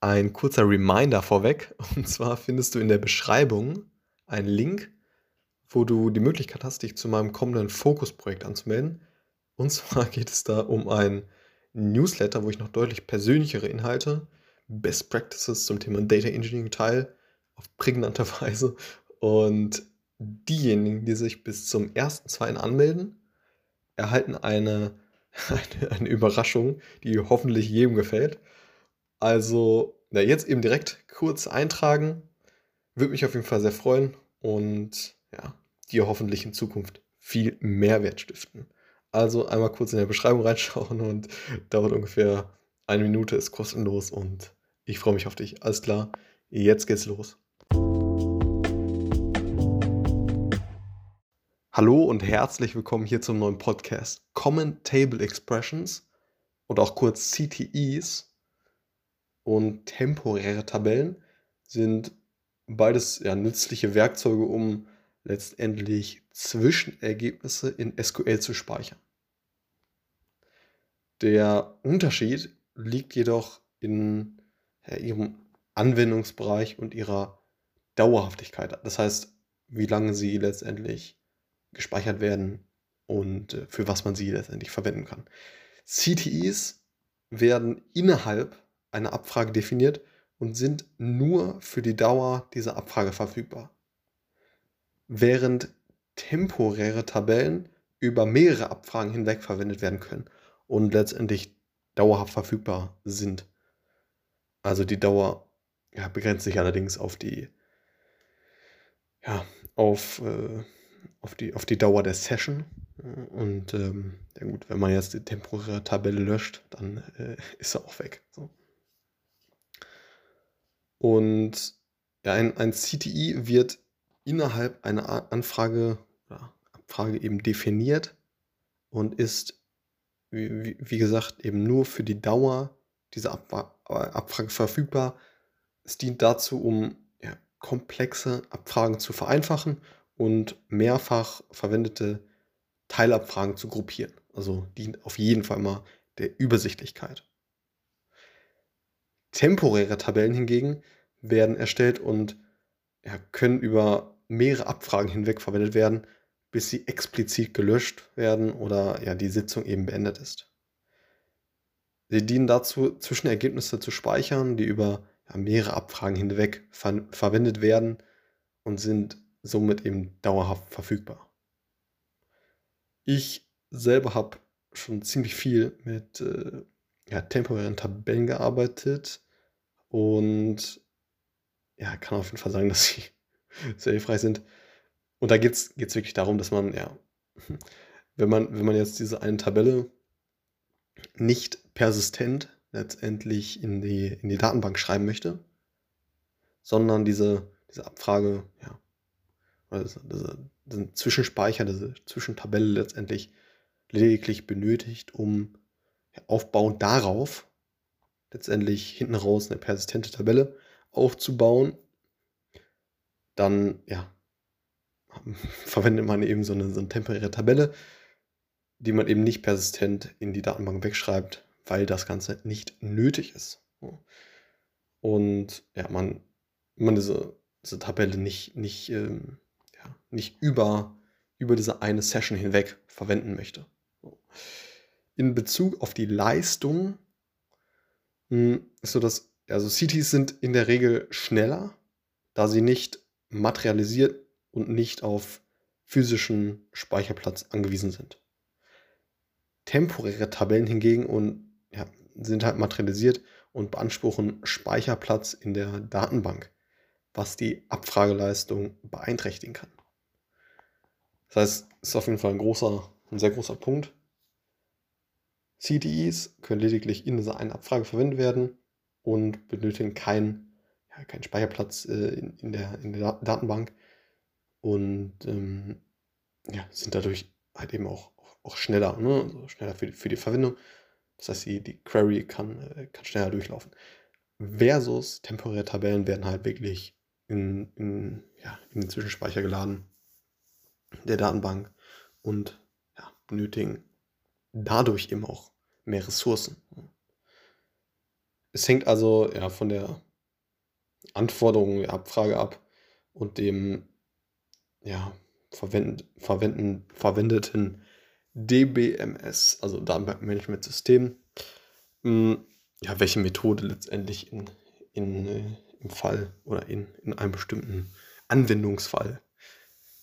Ein kurzer Reminder vorweg. Und zwar findest du in der Beschreibung einen Link, wo du die Möglichkeit hast, dich zu meinem kommenden Fokusprojekt anzumelden. Und zwar geht es da um ein Newsletter, wo ich noch deutlich persönlichere Inhalte, Best Practices zum Thema Data Engineering teile, auf prägnante Weise. Und diejenigen, die sich bis zum 1.2. anmelden, erhalten eine, eine, eine Überraschung, die hoffentlich jedem gefällt. Also, na, jetzt eben direkt kurz eintragen. Würde mich auf jeden Fall sehr freuen und ja, dir hoffentlich in Zukunft viel Mehrwert stiften. Also einmal kurz in der Beschreibung reinschauen und dauert ungefähr eine Minute, ist kostenlos und ich freue mich auf dich. Alles klar, jetzt geht's los. Hallo und herzlich willkommen hier zum neuen Podcast Common Table Expressions oder auch kurz CTEs und temporäre Tabellen sind beides ja, nützliche Werkzeuge, um letztendlich Zwischenergebnisse in SQL zu speichern. Der Unterschied liegt jedoch in ja, ihrem Anwendungsbereich und ihrer Dauerhaftigkeit. Das heißt, wie lange sie letztendlich gespeichert werden und äh, für was man sie letztendlich verwenden kann. CTEs werden innerhalb eine Abfrage definiert und sind nur für die Dauer dieser Abfrage verfügbar. Während temporäre Tabellen über mehrere Abfragen hinweg verwendet werden können und letztendlich dauerhaft verfügbar sind. Also die Dauer ja, begrenzt sich allerdings auf die, ja, auf, äh, auf, die, auf die Dauer der Session. Und ähm, ja gut, wenn man jetzt die temporäre Tabelle löscht, dann äh, ist er auch weg. So. Und ein, ein CTI wird innerhalb einer Anfrage oder Abfrage eben definiert und ist, wie, wie gesagt, eben nur für die Dauer dieser Abfrage verfügbar. Es dient dazu, um ja, komplexe Abfragen zu vereinfachen und mehrfach verwendete Teilabfragen zu gruppieren. Also dient auf jeden Fall mal der Übersichtlichkeit. Temporäre Tabellen hingegen werden erstellt und ja, können über mehrere Abfragen hinweg verwendet werden, bis sie explizit gelöscht werden oder ja, die Sitzung eben beendet ist. Sie dienen dazu, Zwischenergebnisse zu speichern, die über ja, mehrere Abfragen hinweg ver verwendet werden und sind somit eben dauerhaft verfügbar. Ich selber habe schon ziemlich viel mit äh, ja, temporären Tabellen gearbeitet und ja, kann auf jeden Fall sagen, dass sie sehr hilfreich sind. Und da geht es wirklich darum, dass man, ja, wenn man, wenn man jetzt diese eine Tabelle nicht persistent letztendlich in die, in die Datenbank schreiben möchte, sondern diese, diese Abfrage, ja, oder diese, diese, diesen Zwischenspeicher, diese Zwischentabelle letztendlich lediglich benötigt, um aufbauend darauf letztendlich hinten raus eine persistente Tabelle aufzubauen, dann ja, verwendet man eben so eine, so eine temporäre Tabelle, die man eben nicht persistent in die Datenbank wegschreibt, weil das Ganze nicht nötig ist. Und ja, man, man diese, diese Tabelle nicht, nicht, ähm, ja, nicht über, über diese eine Session hinweg verwenden möchte. In Bezug auf die Leistung hm, ist so, dass also CTs sind in der Regel schneller, da sie nicht materialisiert und nicht auf physischen Speicherplatz angewiesen sind. Temporäre Tabellen hingegen und, ja, sind halt materialisiert und beanspruchen Speicherplatz in der Datenbank, was die Abfrageleistung beeinträchtigen kann. Das heißt, ist auf jeden Fall ein großer, ein sehr großer Punkt. CTEs können lediglich in dieser einen Abfrage verwendet werden und benötigen keinen ja, kein Speicherplatz äh, in, in, der, in der Datenbank und ähm, ja, sind dadurch halt eben auch, auch, schneller, ne? also schneller für die, für die Verwendung. Das heißt, die, die Query kann, äh, kann schneller durchlaufen. Versus temporäre Tabellen werden halt wirklich in, in, ja, in den Zwischenspeicher geladen der Datenbank und ja, benötigen dadurch eben auch mehr Ressourcen. es hängt also ja von der Anforderung der Abfrage ab und dem ja, verwenden, verwenden, verwendeten DBMS, also Datenbankmanagement-System, hm, ja, welche Methode letztendlich in, in, äh, im Fall oder in, in einem bestimmten Anwendungsfall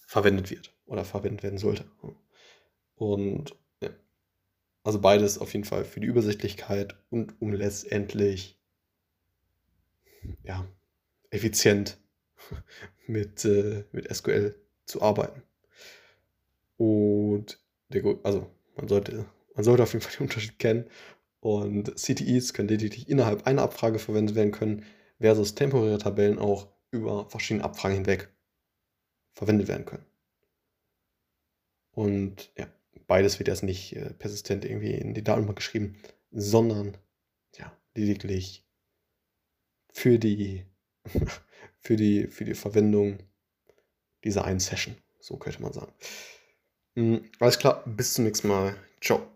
verwendet wird oder verwendet werden sollte. Und also beides auf jeden Fall für die Übersichtlichkeit und um letztendlich ja, effizient mit, äh, mit SQL zu arbeiten. Und der, also man sollte, man sollte auf jeden Fall den Unterschied kennen. Und CTEs können lediglich innerhalb einer Abfrage verwendet werden können, versus temporäre Tabellen auch über verschiedene Abfragen hinweg verwendet werden können. Und ja, beides wird erst nicht äh, persistent irgendwie in die Datenbank geschrieben, sondern ja, lediglich für die, für die, für die Verwendung dieser einen Session. So könnte man sagen. Mhm, alles klar, bis zum nächsten Mal. Ciao.